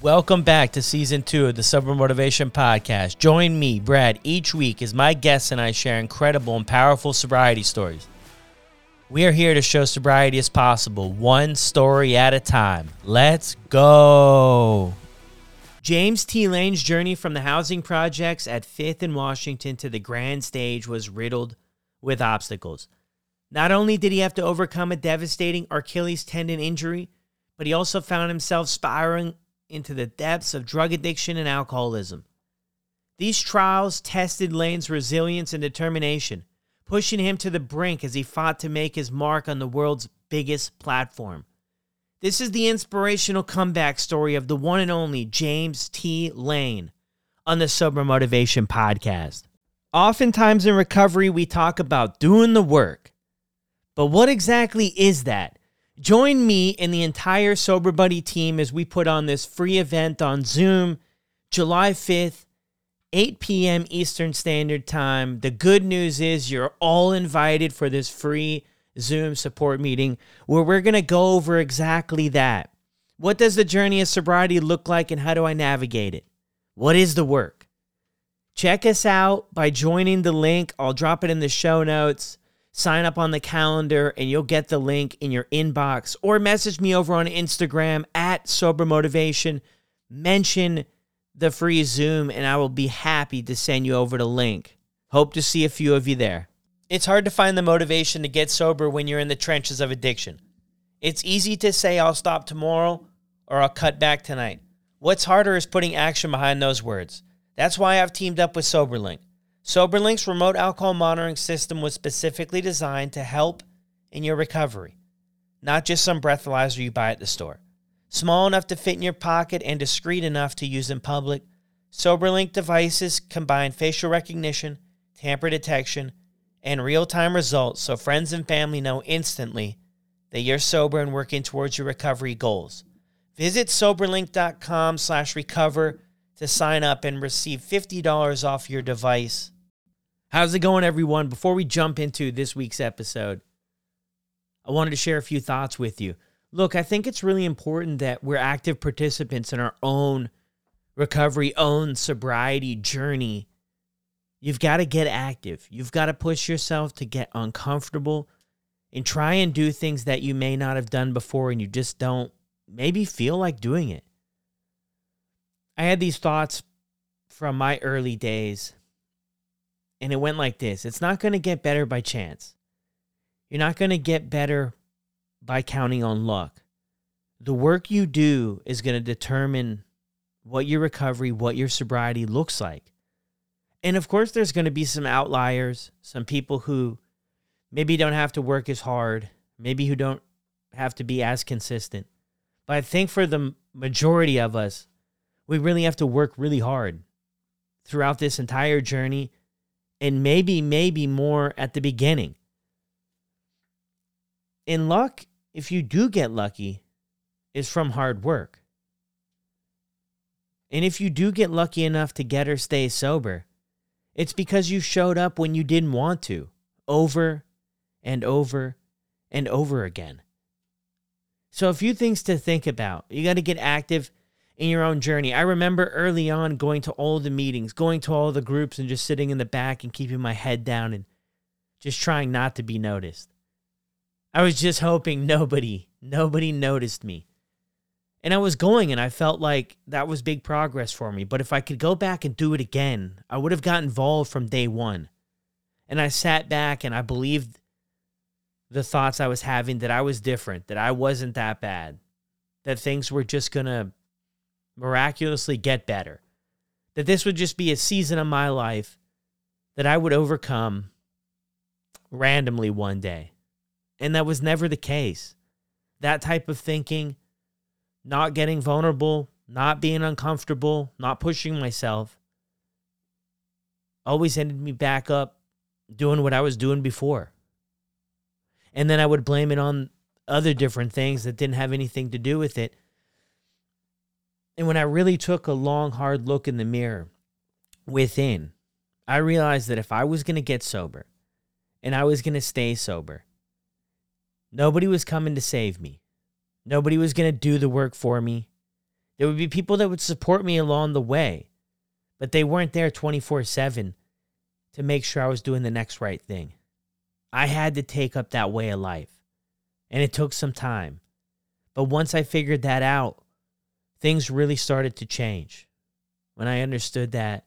Welcome back to season two of the Sober Motivation Podcast. Join me, Brad, each week as my guests and I share incredible and powerful sobriety stories. We are here to show sobriety is possible, one story at a time. Let's go. James T. Lane's journey from the housing projects at 5th and Washington to the grand stage was riddled with obstacles. Not only did he have to overcome a devastating Achilles tendon injury, but he also found himself spiraling into the depths of drug addiction and alcoholism. These trials tested Lane's resilience and determination, pushing him to the brink as he fought to make his mark on the world's biggest platform. This is the inspirational comeback story of the one and only James T. Lane on the Sober Motivation Podcast. Oftentimes in recovery, we talk about doing the work. But what exactly is that? Join me and the entire Sober Buddy team as we put on this free event on Zoom July 5th, 8 p.m. Eastern Standard Time. The good news is you're all invited for this free Zoom support meeting where we're going to go over exactly that. What does the journey of sobriety look like and how do I navigate it? What is the work? Check us out by joining the link. I'll drop it in the show notes sign up on the calendar and you'll get the link in your inbox. Or message me over on Instagram at sober motivation. Mention the free zoom and I will be happy to send you over the link. Hope to see a few of you there. It's hard to find the motivation to get sober when you're in the trenches of addiction. It's easy to say I'll stop tomorrow or I'll cut back tonight. What's harder is putting action behind those words. That's why I've teamed up with SoberLink SoberLink's remote alcohol monitoring system was specifically designed to help in your recovery, not just some breathalyzer you buy at the store. Small enough to fit in your pocket and discreet enough to use in public, SoberLink devices combine facial recognition, tamper detection, and real-time results so friends and family know instantly that you're sober and working towards your recovery goals. Visit soberlink.com slash recover to sign up and receive $50 off your device. How's it going, everyone? Before we jump into this week's episode, I wanted to share a few thoughts with you. Look, I think it's really important that we're active participants in our own recovery, own sobriety journey. You've got to get active. You've got to push yourself to get uncomfortable and try and do things that you may not have done before and you just don't maybe feel like doing it. I had these thoughts from my early days and it went like this it's not going to get better by chance. You're not going to get better by counting on luck. The work you do is going to determine what your recovery, what your sobriety looks like. And of course, there's going to be some outliers, some people who maybe don't have to work as hard, maybe who don't have to be as consistent. But I think for the majority of us, we really have to work really hard throughout this entire journey and maybe, maybe more at the beginning. In luck, if you do get lucky, is from hard work. And if you do get lucky enough to get or stay sober, it's because you showed up when you didn't want to, over and over and over again. So, a few things to think about. You got to get active in your own journey. I remember early on going to all the meetings, going to all the groups, and just sitting in the back and keeping my head down and just trying not to be noticed. I was just hoping nobody, nobody noticed me. And I was going and I felt like that was big progress for me. But if I could go back and do it again, I would have got involved from day one. And I sat back and I believed the thoughts I was having that I was different, that I wasn't that bad, that things were just going to miraculously get better. That this would just be a season of my life that I would overcome randomly one day. And that was never the case. That type of thinking, not getting vulnerable, not being uncomfortable, not pushing myself, always ended me back up doing what I was doing before. And then I would blame it on other different things that didn't have anything to do with it. And when I really took a long, hard look in the mirror within, I realized that if I was going to get sober and I was going to stay sober, nobody was coming to save me. Nobody was going to do the work for me. There would be people that would support me along the way, but they weren't there 24 7 to make sure I was doing the next right thing. I had to take up that way of life, and it took some time. But once I figured that out, things really started to change. When I understood that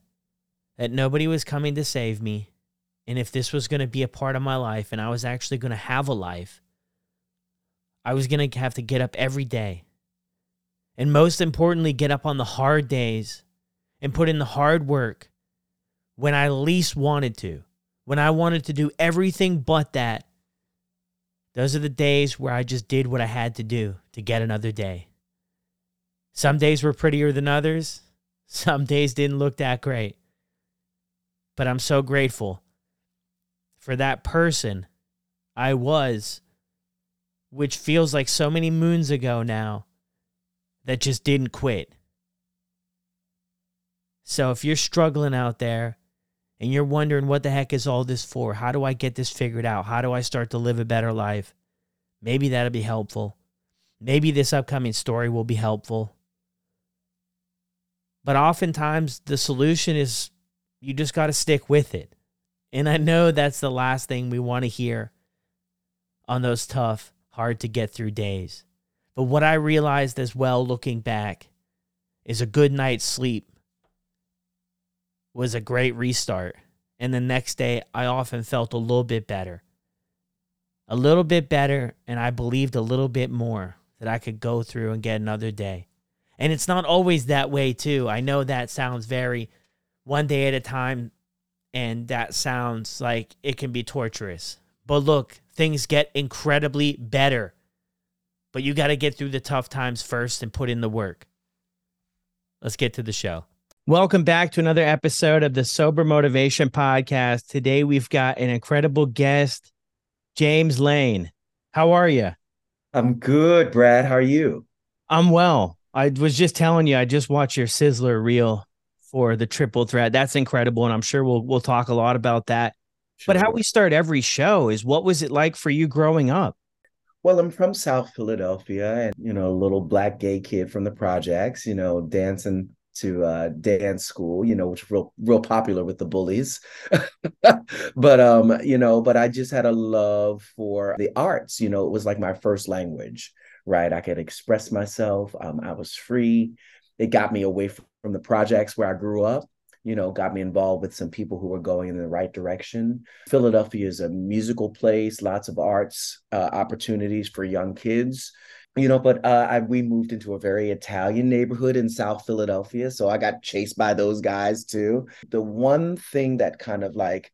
that nobody was coming to save me, and if this was going to be a part of my life and I was actually going to have a life, I was going to have to get up every day. And most importantly, get up on the hard days and put in the hard work when I least wanted to, when I wanted to do everything but that. Those are the days where I just did what I had to do to get another day. Some days were prettier than others. Some days didn't look that great. But I'm so grateful for that person I was, which feels like so many moons ago now, that just didn't quit. So if you're struggling out there and you're wondering what the heck is all this for, how do I get this figured out? How do I start to live a better life? Maybe that'll be helpful. Maybe this upcoming story will be helpful. But oftentimes the solution is you just got to stick with it. And I know that's the last thing we want to hear on those tough, hard to get through days. But what I realized as well looking back is a good night's sleep was a great restart. And the next day, I often felt a little bit better. A little bit better, and I believed a little bit more that I could go through and get another day. And it's not always that way, too. I know that sounds very one day at a time, and that sounds like it can be torturous. But look, things get incredibly better. But you got to get through the tough times first and put in the work. Let's get to the show. Welcome back to another episode of the Sober Motivation Podcast. Today we've got an incredible guest, James Lane. How are you? I'm good, Brad. How are you? I'm well. I was just telling you, I just watched your sizzle reel for the triple threat. That's incredible, and I'm sure we'll we'll talk a lot about that. Sure. But how we start every show is what was it like for you growing up? Well, I'm from South Philadelphia and, you know, a little black gay kid from the projects, you know, dancing to uh, dance school, you know, which real real popular with the bullies. but um, you know, but I just had a love for the arts. You know, it was like my first language, right? I could express myself. Um, I was free. It got me away from the projects where I grew up. You know, got me involved with some people who were going in the right direction. Philadelphia is a musical place, lots of arts uh, opportunities for young kids you know but uh, I, we moved into a very italian neighborhood in south philadelphia so i got chased by those guys too the one thing that kind of like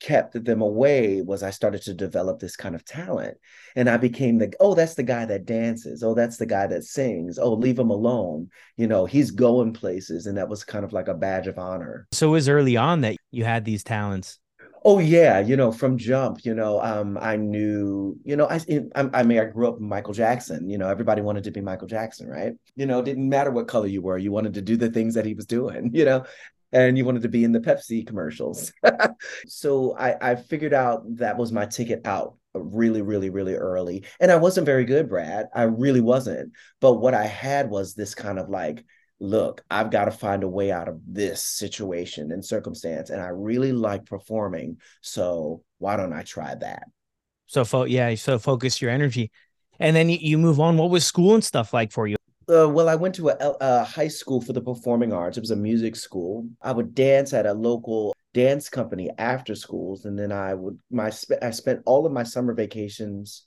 kept them away was i started to develop this kind of talent. And i became the oh that's the guy that dances. Oh that's the guy that sings. Oh leave him alone. You know he's going places. And that was kind of like a badge of honor. So it was early on that you had these talents. Oh yeah, you know, from jump, you know, um, I knew, you know, I, I, I mean, I grew up Michael Jackson. You know, everybody wanted to be Michael Jackson, right? You know, didn't matter what color you were, you wanted to do the things that he was doing, you know, and you wanted to be in the Pepsi commercials. so I, I figured out that was my ticket out really, really, really early, and I wasn't very good, Brad. I really wasn't. But what I had was this kind of like look, I've got to find a way out of this situation and circumstance. And I really like performing. So why don't I try that? So, fo- yeah, so focus your energy. And then you, you move on. What was school and stuff like for you? Uh, well, I went to a, a, high school for the performing arts. It was a music school. I would dance at a local dance company after schools, and then I would my I spent all of my summer vacations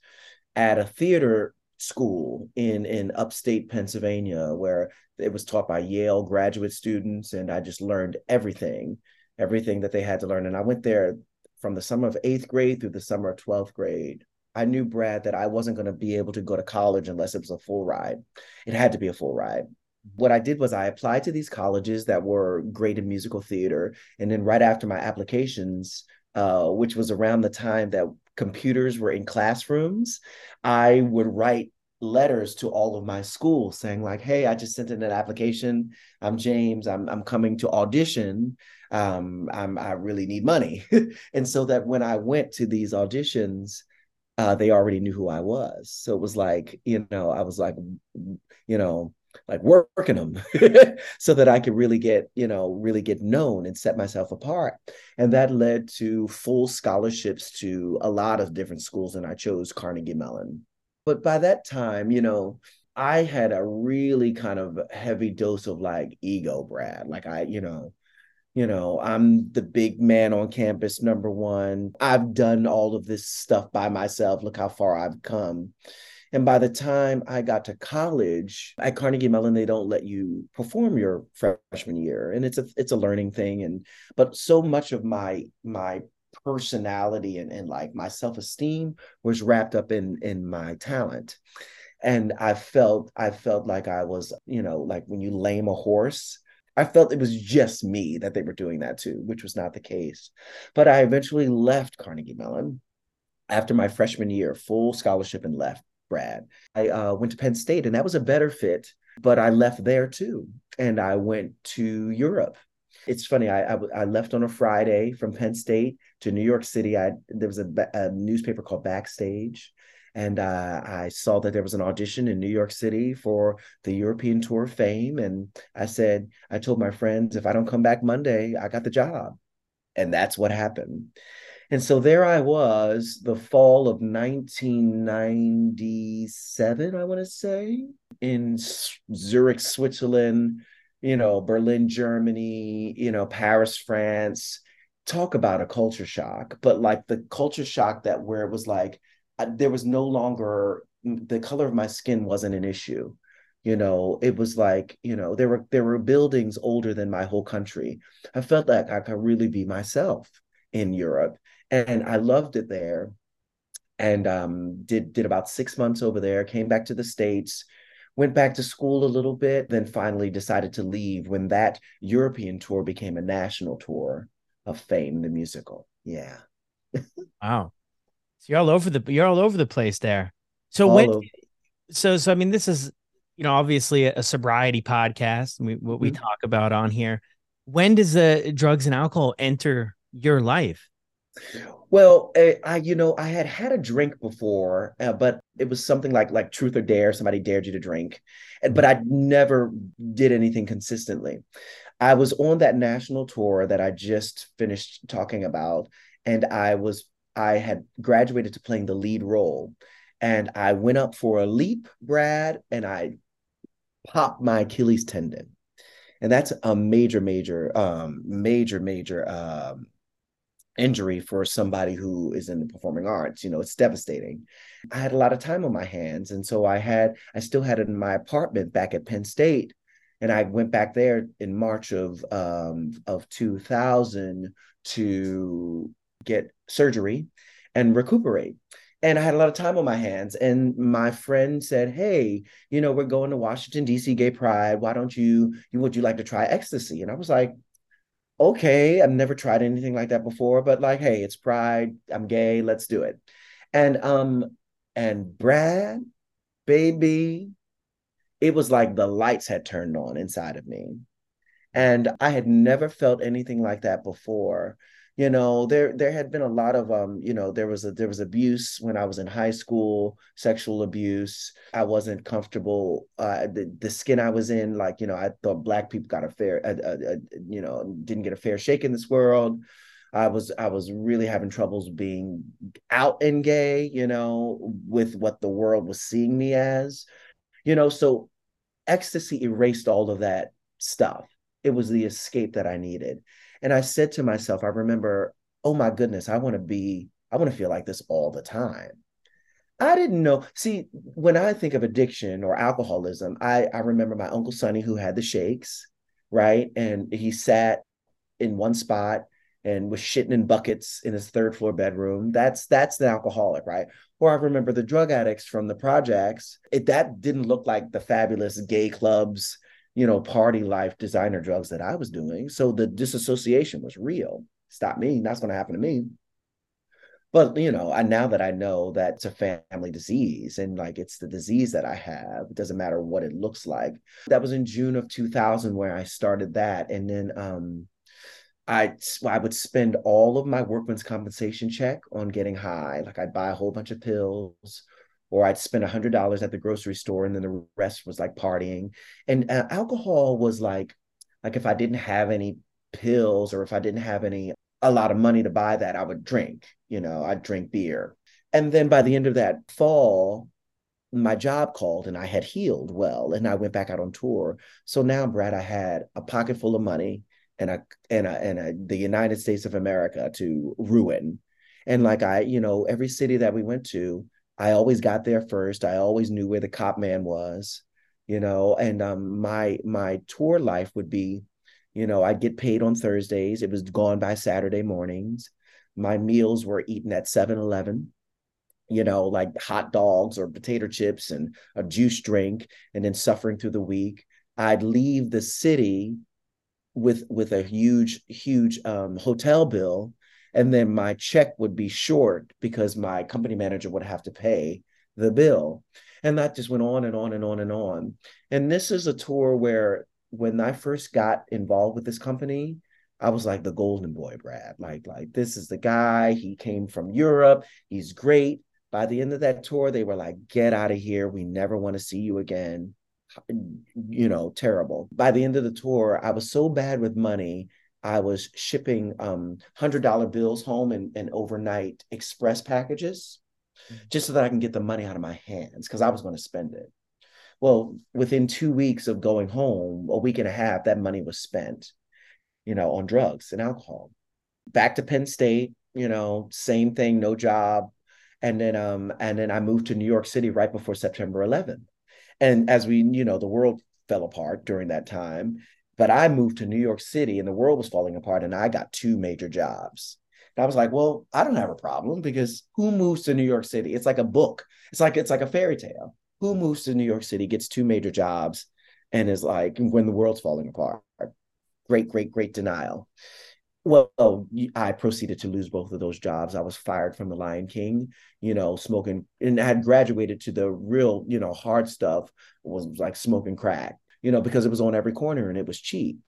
at a theater school in in upstate Pennsylvania where it was taught by Yale graduate students and I just learned everything everything that they had to learn and I went there from the summer of 8th grade through the summer of 12th grade I knew Brad that I wasn't going to be able to go to college unless it was a full ride it had to be a full ride what I did was I applied to these colleges that were great in musical theater and then right after my applications uh, which was around the time that computers were in classrooms, I would write letters to all of my schools saying like, "Hey, I just sent in an application. I'm James. I'm I'm coming to audition. Um, I'm I really need money." and so that when I went to these auditions, uh, they already knew who I was. So it was like, you know, I was like, you know, like working them so that I could really get, you know, really get known and set myself apart. And that led to full scholarships to a lot of different schools. And I chose Carnegie Mellon. But by that time, you know, I had a really kind of heavy dose of like ego, Brad. Like I, you know, you know, I'm the big man on campus, number one. I've done all of this stuff by myself. Look how far I've come. And by the time I got to college at Carnegie Mellon, they don't let you perform your freshman year, and it's a it's a learning thing. And but so much of my my personality and, and like my self esteem was wrapped up in in my talent, and I felt I felt like I was you know like when you lame a horse. I felt it was just me that they were doing that to, which was not the case. But I eventually left Carnegie Mellon after my freshman year, full scholarship, and left Brad. I uh, went to Penn State, and that was a better fit, but I left there too. And I went to Europe. It's funny. I, I, I left on a Friday from Penn State to New York City. I there was a, a newspaper called Backstage, and uh, I saw that there was an audition in New York City for the European Tour of Fame. And I said, I told my friends, if I don't come back Monday, I got the job, and that's what happened. And so there I was, the fall of 1997, I want to say, in Zurich, Switzerland, you know, Berlin, Germany, you know, Paris, France. Talk about a culture shock, but like the culture shock that where it was like, there was no longer the color of my skin wasn't an issue you know it was like you know there were there were buildings older than my whole country i felt like i could really be myself in europe and I loved it there. And um, did did about six months over there. Came back to the states, went back to school a little bit, then finally decided to leave when that European tour became a national tour of Fame, the musical. Yeah. wow. So you're all over the you're all over the place there. So all when over. so so I mean this is you know obviously a, a sobriety podcast. We, what we mm-hmm. talk about on here. When does the drugs and alcohol enter your life? Well, eh, I, you know, I had had a drink before, uh, but it was something like like Truth or Dare. Somebody dared you to drink, but I never did anything consistently. I was on that national tour that I just finished talking about, and I was I had graduated to playing the lead role, and I went up for a leap, Brad, and I popped my Achilles tendon, and that's a major, major, um, major, major um, injury for somebody who is in the performing arts. You know it's devastating. I had a lot of time on my hands and so i had i still had it in my apartment back at penn state. And i went back there in march of um of 2000 to get surgery and recuperate and I had a lot of time on my hands. And my friend said, "Hey, you know, we're going to Washington D.C. Gay Pride. Why don't you? You would you like to try ecstasy?" And I was like, okay, I've never tried anything like that before, but like, hey, it's pride. I'm gay. Let's do it. And um, and Brad, baby, it was like the lights had turned on inside of me. And I had never felt anything like that before you know there there had been a lot of um you know there was a there was abuse when i was in high school sexual abuse. I wasn't comfortable uh the, the skin i was in like you know i thought black people got a fair a, a, a, you know didn't get a fair shake in this world. I was i was really having troubles being out and gay you know with what the world was seeing me as. You know so ecstasy erased all of that stuff. It was the escape that i needed and I said to myself, I remember, oh my goodness, I want to be, I want to feel like this all the time. I didn't know. See, when I think of addiction or alcoholism, I, I remember my Uncle Sonny who had the shakes, right? And he sat in one spot and was shitting in buckets in his third floor bedroom. That's that's the alcoholic, right? Or I remember the drug addicts from the projects. It that didn't look like the fabulous gay clubs you know, party life designer drugs that I was doing. So the disassociation was real. Stop me, that's going to happen to me. But you know, I now that I know that it's a family disease and like it's the disease that I have, it doesn't matter what it looks like. That was in June of 2000 where I started that, and then um, I I would spend all of my workman's compensation check on getting high. Like I'd buy a whole bunch of pills or I'd spend a hundred dollars at the grocery store, and then the rest was like partying. And uh, alcohol was like, like if I didn't have any pills or if I didn't have any a lot of money to buy that, I would drink. You know, I'd drink beer. And then by the end of that fall, my job called and I had healed well and I went back out on tour. So now, Brad, I had a pocket full of money and a and a, and a, the United States of America to ruin. And like I, you know, every city that we went to, I always got there first. I always knew where the cop man was, you know, and um my my tour life would be, you know, I'd get paid on Thursdays. It was gone by Saturday mornings. My meals were eaten at 7-Eleven you know, like hot dogs or potato chips and a juice drink, and then suffering through the week. I'd leave the city with with a huge, huge um, hotel bill, and then my check would be short because my company manager would have to pay the bill. And that just went on and on and on and on. And this is a tour where when I first got involved with this company, I was like the golden boy, Brad. Like, like this is the guy. He came from Europe. He's great. By the end of that tour, they were like, get out of here. We never want to see you again. You know, terrible. By the end of the tour, I was so bad with money. I was shipping um, $100 bills home and, and overnight express packages mm-hmm. just so that I can get the money out of my hands because I was going to spend it. Well, within two weeks of going home, a week and a half, that money was spent, you know, on drugs and alcohol. Back to Penn State, you know, same thing, no job, and then um and then I moved to New York City right before September 11th. And as we, you know, the world fell apart during that time, but I moved to New York City and the world was falling apart and I got two major jobs. And I was like, well, I don't have a problem because who moves to New York City? It's like a book. It's like it's like a fairy tale. Who moves to New York City, gets two major jobs, and is like when the world's falling apart? Great, great, great denial well, oh, I proceeded to lose both of those jobs. I was fired from the Lion King, you know, smoking and I had graduated to the real, you know, hard stuff was like smoking crack, you know, because it was on every corner and it was cheap.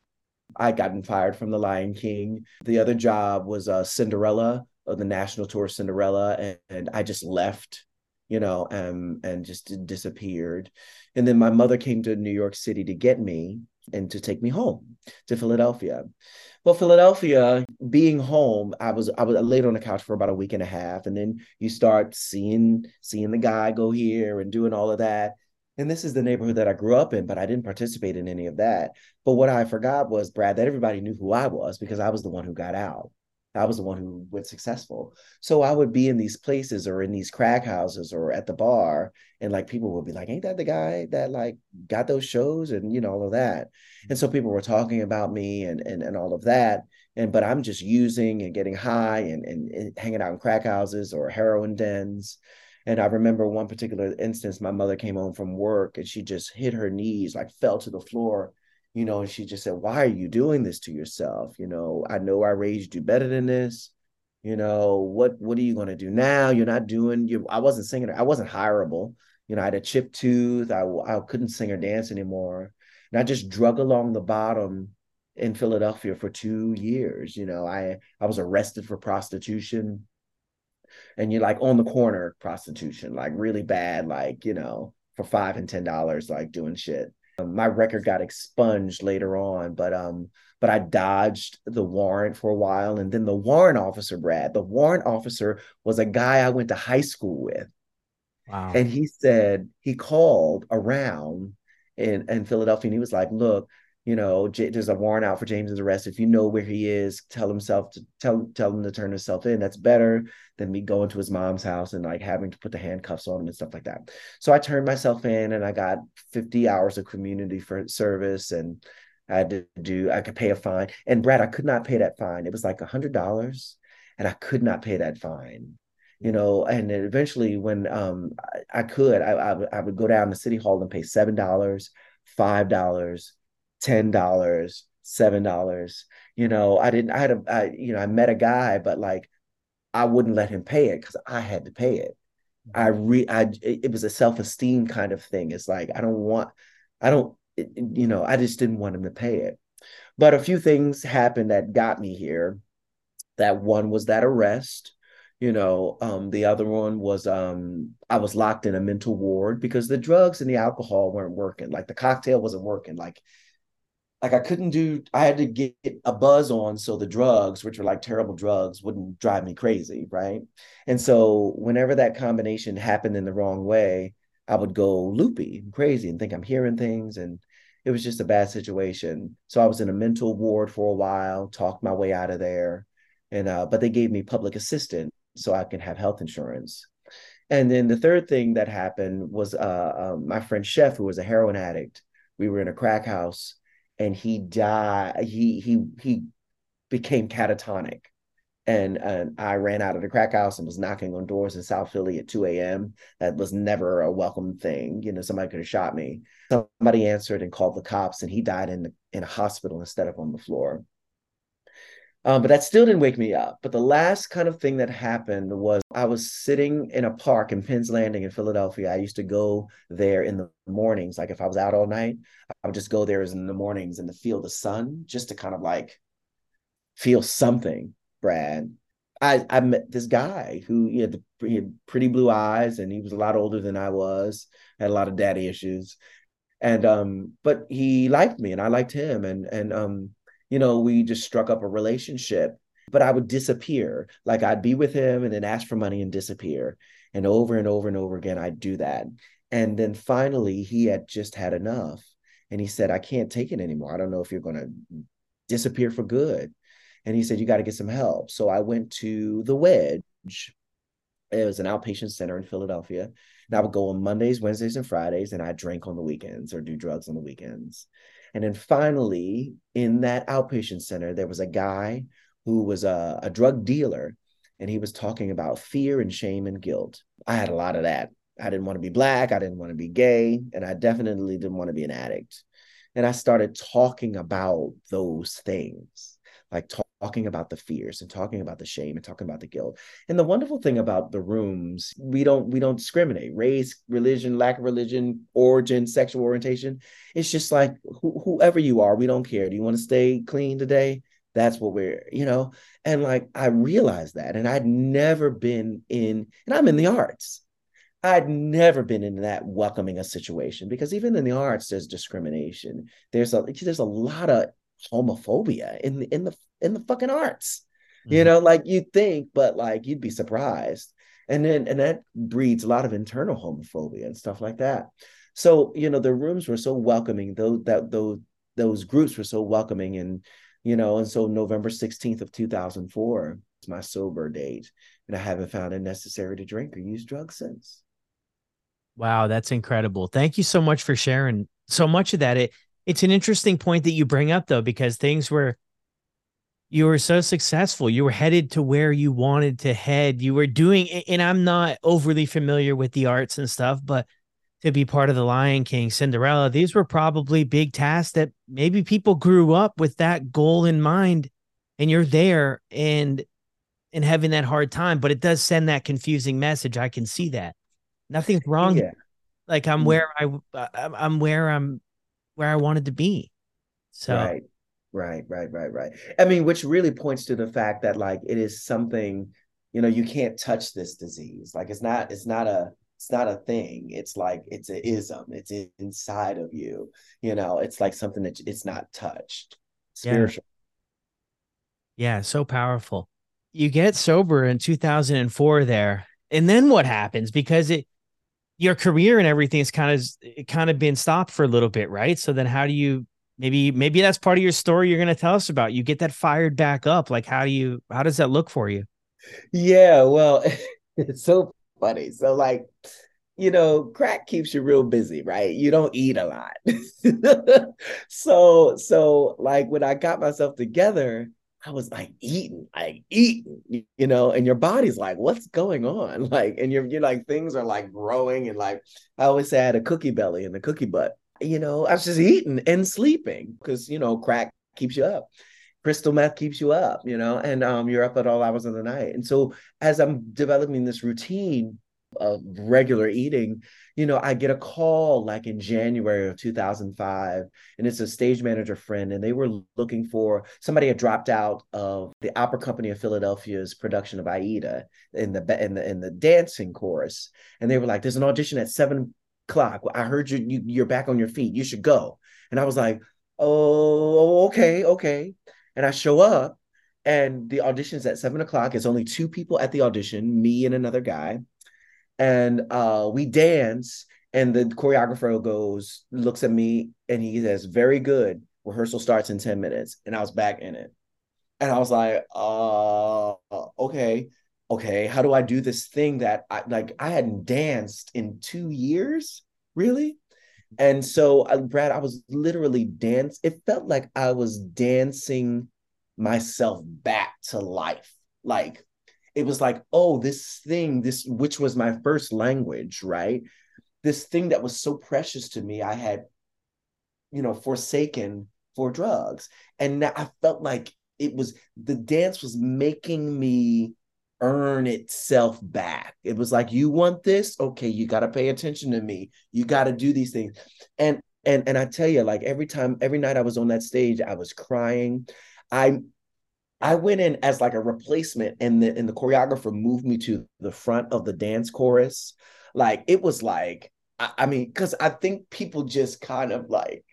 I'd gotten fired from the Lion King. The other job was uh, Cinderella, uh, the national tour Cinderella, and, and I just left, you know, and and just disappeared. And then my mother came to New York City to get me and to take me home to Philadelphia. Well, Philadelphia, being home, I was I was laid on the couch for about a week and a half, and then you start seeing seeing the guy go here and doing all of that. And this is the neighborhood that I grew up in, but I didn't participate in any of that. But what I forgot was, Brad, that everybody knew who I was because I was the one who got out. I was the one who went successful. So I would be in these places or in these crack houses or at the bar, and like people would be like, "Ain't that the guy that like got those shows?" and you know all of that. And so people were talking about me and and and all of that. And but I'm just using and getting high and and, and hanging out in crack houses or heroin dens. And I remember one particular instance, my mother came home from work and she just hit her knees, like fell to the floor you know, and she just said, Why are you doing this to yourself? You know, I know I raised you better than this. You know, what what are you gonna do now? You're not doing you I wasn't singing, I wasn't hireable. You know, I had a chipped tooth, I I couldn't sing or dance anymore. And I just drug along the bottom in Philadelphia for two years. You know, I I was arrested for prostitution. And you're like on the corner prostitution, like really bad, like, you know, for five and ten dollars, like doing shit. Um, my record got expunged later on, but um, but I dodged the warrant for a while, and then the warrant officer, Brad, the warrant officer was a guy I went to high school with. Wow. And he said he called around in in Philadelphia, and he was like, "Look, you know, J- there's a warrant out for James's arrest. If you know where he is, tell himself to tell tell him to turn himself in. That's better than me going to his mom's house and like having to put the handcuffs on him and stuff like that. So I turned myself in and I got 50 hours of community for service and I had to do I could pay a fine. And Brad, I could not pay that fine. It was like a hundred dollars, and I could not pay that fine. You know, and eventually when um I, I could, I, I, I would go down to City Hall and pay seven dollars, five dollars ten dollars, seven dollars. You know, I didn't. I had a. I, you know, I met a guy, but like, I wouldn't let him pay it because I had to pay it. I re. I it was a self esteem kind of thing. It's like I don't want. I don't. You know, I just didn't want him to pay it. But a few things happened that got me here. That one was that arrest You know, um, the other one was um, I was locked in a mental ward because the drugs and the alcohol weren't working. Like the cocktail wasn't working. Like like I couldn't do I had to get a buzz on so the drugs, which were like terrible drugs, wouldn't drive me crazy, right? And so whenever that combination happened in the wrong way, I would go loopy and crazy and think I'm hearing things and it was just a bad situation. So I was in a mental ward for a while, talked my way out of there. And uh, but they gave me public assistance so I can have health insurance. And then the third thing that happened was uh, um, my friend Chef, who was a heroin addict. We were in a crack house and he died. He he he became catatonic. And, and I ran out of the crack house and was knocking on doors in South Philly at 2 a.m. That was never a welcome thing. You know, somebody could have shot me. Somebody answered and called the cops, and he died in the, in a hospital instead of on the floor. Um, but that still didn't wake me up. But the last kind of thing that happened was I was sitting in a park in Penn's Landing in Philadelphia. I used to go there in the mornings. Like if I was out all night, I would just go there in the mornings and feel the sun, just to kind of like feel something, Brad. I, I met this guy who he had, the, he had pretty blue eyes and he was a lot older than I was, had a lot of daddy issues. And um, but he liked me and I liked him. And and um, you know, we just struck up a relationship. But I would disappear. Like I'd be with him and then ask for money and disappear. And over and over and over again, I'd do that. And then finally, he had just had enough. And he said, I can't take it anymore. I don't know if you're going to disappear for good. And he said, You got to get some help. So I went to the Wedge. It was an outpatient center in Philadelphia. And I would go on Mondays, Wednesdays, and Fridays, and I drink on the weekends or do drugs on the weekends. And then finally, in that outpatient center, there was a guy who was a, a drug dealer, and he was talking about fear and shame and guilt. I had a lot of that. I didn't want to be black, I didn't want to be gay, and I definitely didn't want to be an addict. And I started talking about those things, like talk, talking about the fears and talking about the shame and talking about the guilt. And the wonderful thing about the rooms, we don't we don't discriminate race, religion, lack of religion, origin, sexual orientation. It's just like wh- whoever you are, we don't care. Do you want to stay clean today? That's what we're, you know. And like I realized that, and I'd never been in, and I'm in the arts. I'd never been in that welcoming a situation because even in the arts, there's discrimination. There's a there's a lot of homophobia in the in the in the fucking arts. Mm-hmm. You know, like you think, but like you'd be surprised. And then and that breeds a lot of internal homophobia and stuff like that. So, you know, the rooms were so welcoming, though that those those groups were so welcoming. And, you know, and so November 16th of 2004 is my sober date. And I haven't found it necessary to drink or use drugs since. Wow, that's incredible. Thank you so much for sharing so much of that. It it's an interesting point that you bring up though, because things were you were so successful. You were headed to where you wanted to head. You were doing, and I'm not overly familiar with the arts and stuff, but to be part of the Lion King, Cinderella, these were probably big tasks that maybe people grew up with that goal in mind, and you're there and and having that hard time. But it does send that confusing message. I can see that nothing's wrong. Yeah. Like I'm mm. where I I'm where I'm where I wanted to be. So right. Right, right, right, right. I mean, which really points to the fact that like it is something, you know, you can't touch this disease. Like it's not, it's not a, it's not a thing. It's like it's an ism. It's inside of you. You know, it's like something that it's not touched. Spiritual. Yeah, yeah so powerful. You get sober in 2004 there. And then what happens? Because it your career and everything is kind of it kind of been stopped for a little bit, right? So then how do you maybe maybe that's part of your story you're going to tell us about. You get that fired back up like how do you how does that look for you? Yeah well it's so funny. So like you know crack keeps you real busy right? You don't eat a lot. So so like when i got myself together I was like eating, like eating, you know, and your body's like, what's going on? Like, and you're you're like things are like growing, and like I always say I had a cookie belly and a cookie butt you know, I was just eating and sleeping because, you know, crack keeps you up. Crystal meth keeps you up, you know, and um, you're up at all hours of the night. And so as I'm developing this routine of regular eating, you know, I get a call like in January of 2005, and it's a stage manager friend, and they were looking for somebody had dropped out of the Opera Company of Philadelphia's production of Aida in the in the in the dancing chorus, and they were like, "There's an audition at 7 clock. I heard you, you you're back on your feet. You should go. And I was like, oh, okay, okay. And I show up and the audition's at seven o'clock. It's only two people at the audition, me and another guy. And uh, we dance, and the choreographer goes, looks at me, and he says, Very good. Rehearsal starts in 10 minutes. And I was back in it. And I was like, uh, okay okay, how do I do this thing that I like I hadn't danced in two years, really? And so, uh, Brad, I was literally dance. It felt like I was dancing myself back to life. Like it was like, oh, this thing, this which was my first language, right? This thing that was so precious to me, I had, you know, forsaken for drugs. And now I felt like it was the dance was making me earn itself back. It was like, you want this? Okay, you got to pay attention to me. You got to do these things. And and and I tell you, like every time, every night I was on that stage, I was crying. I I went in as like a replacement, and the and the choreographer moved me to the front of the dance chorus. Like it was like, I, I mean, because I think people just kind of like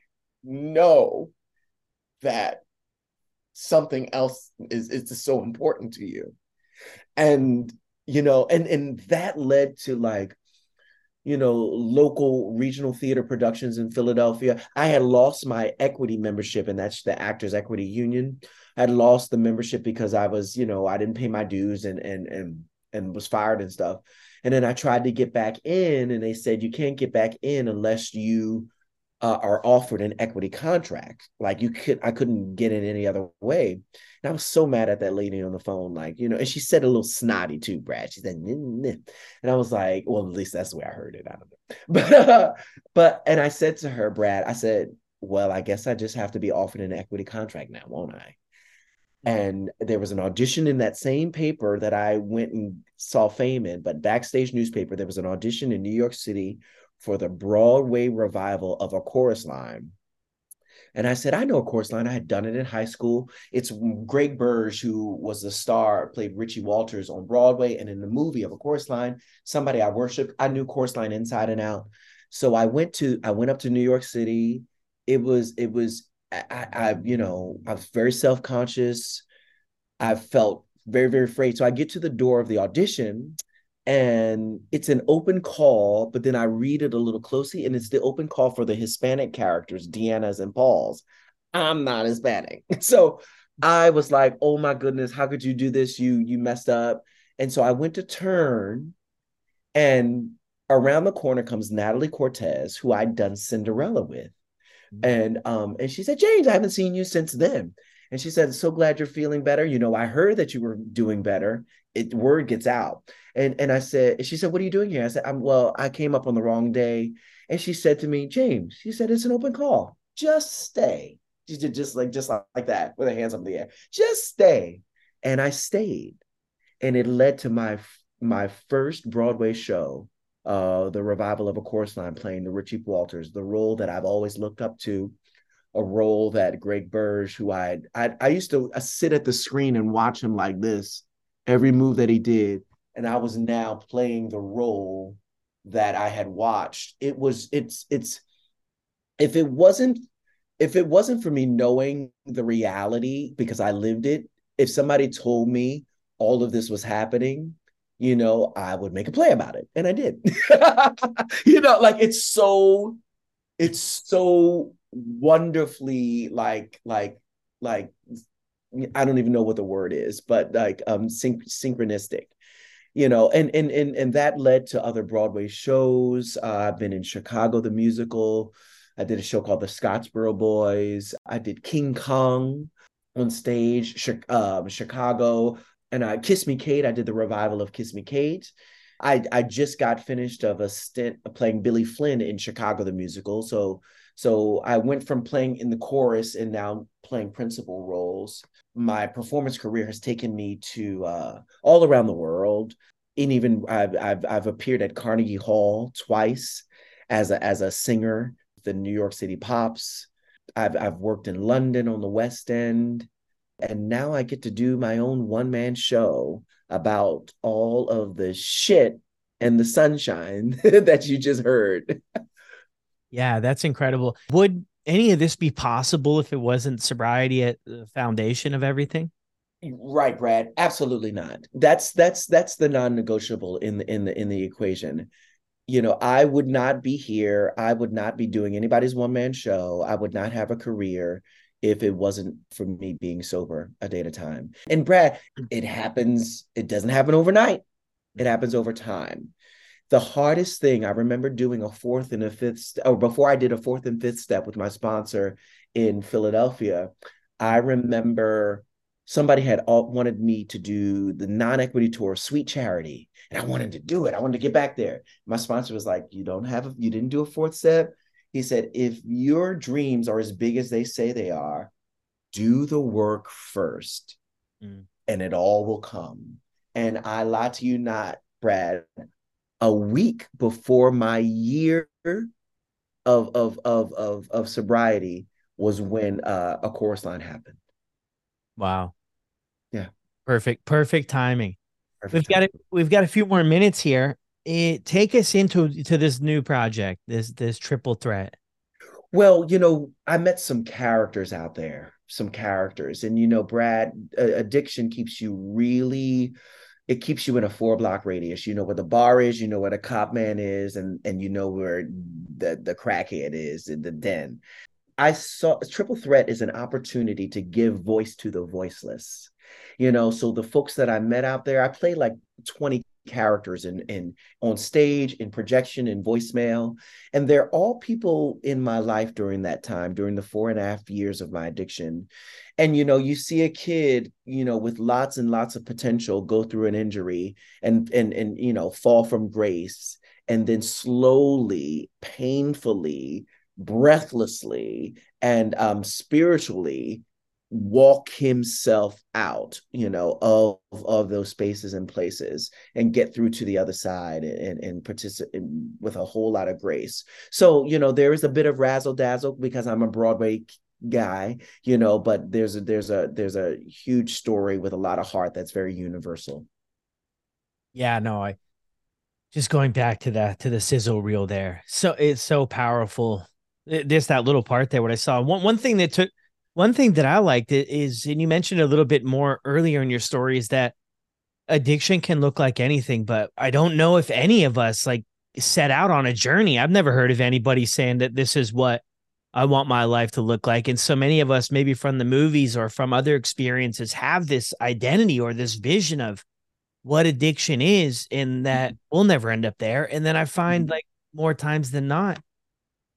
know that something else is is so important to you, and you know, and and that led to like you know, local regional theater productions in Philadelphia. I had lost my equity membership, and that's the Actors Equity Union. I had lost the membership because I was, you know, I didn't pay my dues and and and and was fired and stuff. And then I tried to get back in, and they said you can't get back in unless you uh, are offered an equity contract. Like you could, I couldn't get in any other way. And I was so mad at that lady on the phone, like you know, and she said a little snotty too, Brad. She said, and I was like, well, at least that's the way I heard it. I don't know, but uh, but and I said to her, Brad, I said, well, I guess I just have to be offered an equity contract now, won't I? And there was an audition in that same paper that I went and saw fame in, but backstage newspaper, there was an audition in New York City for the Broadway revival of A Chorus Line. And I said, I know a chorus line. I had done it in high school. It's Gregg Burge, who was the star, played Richie Walters on Broadway and in the movie of a chorus line. Somebody I worshiped. I knew chorus line inside and out. So I went to, I went up to New York City. It was, it was, I, I you know, I was very self conscious. I felt very, very afraid. So I get to the door of the audition and it's an open call, but then I read it a little closely, and it's the open call for the Hispanic characters, Diana's and Paul's. I'm not Hispanic. So I was like, oh my goodness, how could you do this? You you messed up. And so I went to turn, and around the corner comes Natalie Cortez, who I'd done Cinderella with. Mm-hmm. And um, and she said, James, I haven't seen you since then. And she said, So glad you're feeling better. You know, I heard that you were doing better. It word gets out. And and I said, she said, What are you doing here? I said, I'm well, I came up on the wrong day. And she said to me, James, she said, it's an open call. Just stay. She did just like just like that with her hands up in the air. Just stay. And I stayed. And it led to my my first Broadway show, uh, the revival of a chorus line playing the Richie Walters, the role that I've always looked up to a role that Gregg Burge, who I I, I used to sit at the screen and watch him like this, every move that he did, and I was now playing the role that I had watched. It was it's it's if it wasn't if it wasn't for me knowing the reality because I lived it, if somebody told me all of this was happening, you know, I would make a play about it. And I did. you know, like it's so it's so wonderfully like like like I don't even know what the word is, but like um syn- synchronistic, you know, and and and and that led to other Broadway shows. Uh, I've been in Chicago the musical. I did a show called The Scottsboro Boys. I did King Kong on stage, um, Chicago, and uh, Kiss Me Kate. I did the revival of Kiss Me Kate. I I just got finished of a stint playing Billy Flynn in Chicago the musical. So so I went from playing in the chorus and now playing principal roles. My performance career has taken me to uh, all around the world. and even I've, I've I've appeared at Carnegie Hall twice as a as a singer, with the New York City Pops. I've I've worked in London on the West End, and now I get to do my own one man show about all of the shit and the sunshine that you just heard. yeah, that's incredible. Would any of this be possible if it wasn't sobriety at the foundation of everything? Right, Brad. Absolutely not. That's that's that's the non-negotiable in the in the in the equation. You know, I would not be here. I would not be doing anybody's one-man show. I would not have a career if it wasn't for me being sober a day at a time. And Brad, it happens, it doesn't happen overnight. It happens over time. The hardest thing I remember doing a fourth and a fifth, or before I did a fourth and fifth step with my sponsor in Philadelphia, I remember somebody had all, wanted me to do the non-equity tour sweet charity and i wanted to do it i wanted to get back there my sponsor was like you don't have a, you didn't do a fourth step he said if your dreams are as big as they say they are do the work first mm. and it all will come and i lie to you not brad a week before my year of of of of, of sobriety was when uh, a chorus line happened wow yeah. Perfect. Perfect timing. Perfect we've got it. We've got a few more minutes here. It, take us into to this new project, this this triple threat. Well, you know, I met some characters out there, some characters, and you know, Brad, addiction keeps you really. It keeps you in a four block radius. You know where the bar is, you know where the cop man is, and and you know where the the crackhead is in the den. I saw triple threat is an opportunity to give voice to the voiceless you know so the folks that i met out there i played like 20 characters in in on stage in projection in voicemail. And they're all people in my life during that time during the four and a half years of my addiction. And you know you see a kid you know with lots and lots of potential go through an injury and and and you know fall from grace and then slowly painfully breathlessly and um spiritually walk himself out you know of of those spaces and places and get through to the other side and and participate with a whole lot of grace. So you know there is a bit of razzle dazzle because i'm a broadway guy you know but there's a there's a there's a huge story with a lot of heart that's very universal. Yeah no i just going back to that to the sizzle reel there. So it's so powerful. There's that little part there what i saw. One one thing that took one thing that I liked is, and you mentioned a little bit more earlier in your story, is that addiction can look like anything, but I don't know if any of us like set out on a journey. I've never heard of anybody saying that this is what I want my life to look like. And so many of us, maybe from the movies or from other experiences, have this identity or this vision of what addiction is, and that mm-hmm. we'll never end up there. And then I find mm-hmm. like more times than not,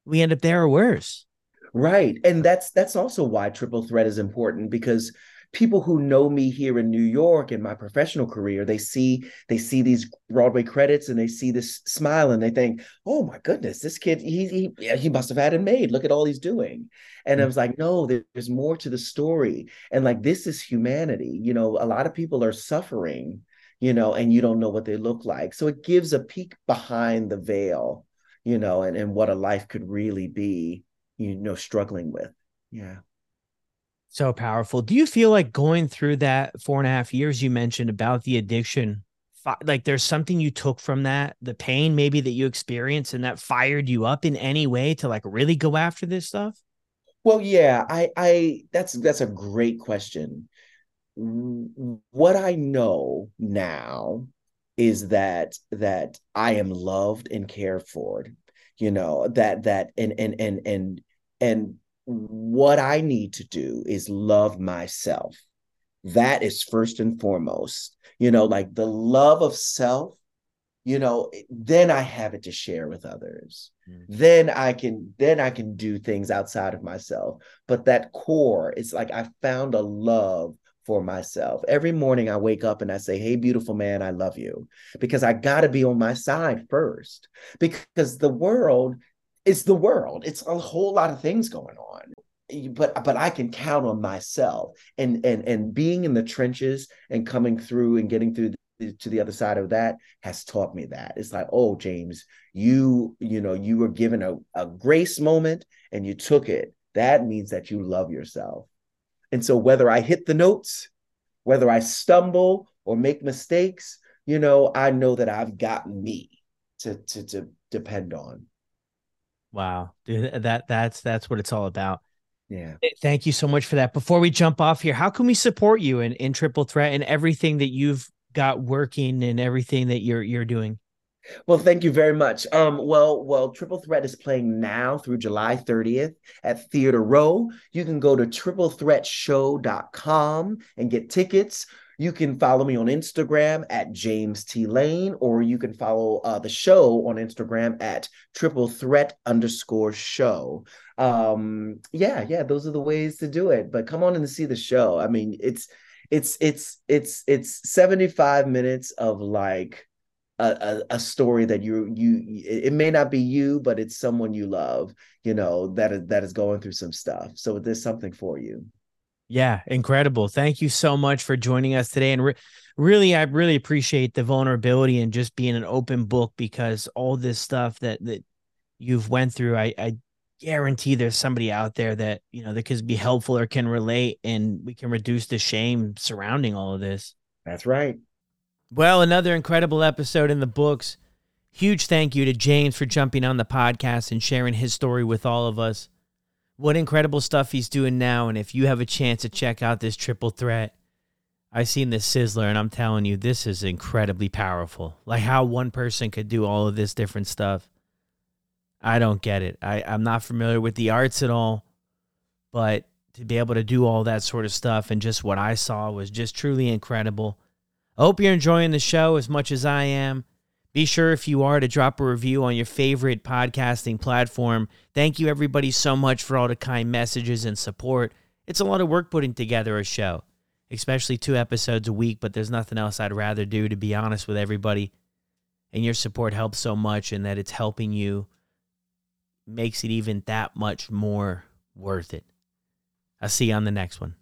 we end up there or worse. Right. And that's that's also why triple threat is important because people who know me here in New York in my professional career, they see they see these Broadway credits and they see this smile and they think, "Oh my goodness, this kid he he he must have had it made. Look at all he's doing." And mm-hmm. I was like, "No, there's more to the story." And like this is humanity. You know, a lot of people are suffering, you know, and you don't know what they look like. So it gives a peek behind the veil, you know, and and what a life could really be you know struggling with. Yeah. So powerful. Do you feel like going through that four and a half years you mentioned about the addiction like there's something you took from that the pain maybe that you experienced and that fired you up in any way to like really go after this stuff? Well yeah i i that's that's a great question. What i know now is that that i am loved and cared for you know that that and and and and and what i need to do is love myself. That is first and foremost you know like the love of self you know then i have it to share with others. Mm-hmm. then i can then i can do things outside of myself. But that core is like i found a love for myself. Every morning I wake up and I say, Hey, beautiful man, I love you. Because I got to be on my side first. Because the world is the world. It's a whole lot of things going on. But but I can count on myself and and and being in the trenches and coming through and getting through to the other side of that has taught me that it's like oh james you you know you were given a, a grace moment and you took it that means that you love yourself and so whether i hit the notes whether i stumble or make mistakes you know i know that i've got me to to, to depend on wow Dude, that that's that's what it's all about yeah. Thank you so much for that. Before we jump off here, how can we support you in, in Triple Threat and everything that you've got working and everything that you're you're doing? Well, thank you very much. Um, well, well, Triple Threat is playing now through July 30th at Theater Row. You can go to triplethreatshow.com and get tickets. You can follow me on Instagram at James T Lane, or you can follow uh, the show on Instagram at triple threat underscore show. Um, yeah, yeah, those are the ways to do it. But come on and see the show. I mean, it's it's it's it's it's 75 minutes of like a, a, a, story that you you it may not be you but it's someone you love you know that is that is going through some stuff. So there's something for you. Yeah incredible. Thank you so much for joining us today and re- really i really appreciate the vulnerability and just being an open book because all this stuff that that you've went through i i guarantee there's somebody out there that you know that could be helpful or can relate and we can reduce the shame surrounding all of this. That's right well another incredible episode in the books huge thank you to james for jumping on the podcast and sharing his story with all of us what incredible stuff he's doing now and if you have a chance to check out this triple threat I've seen this sizzler and i'm telling you this is incredibly powerful like how one person could do all of this different stuff I don't get it. I, I'm not familiar with the arts at all, but to be able to do all that sort of stuff and just what I saw was just truly incredible. I hope you're enjoying the show as much as I am. Be sure if you are to drop a review on your favorite podcasting platform. Thank you everybody so much for all the kind messages and support. It's a lot of work putting together a show, especially two episodes a week, but there's nothing else I'd rather do to be honest with everybody. And your support helps so much and that it's helping you makes it even that much more worth it. I'll see you on the next one.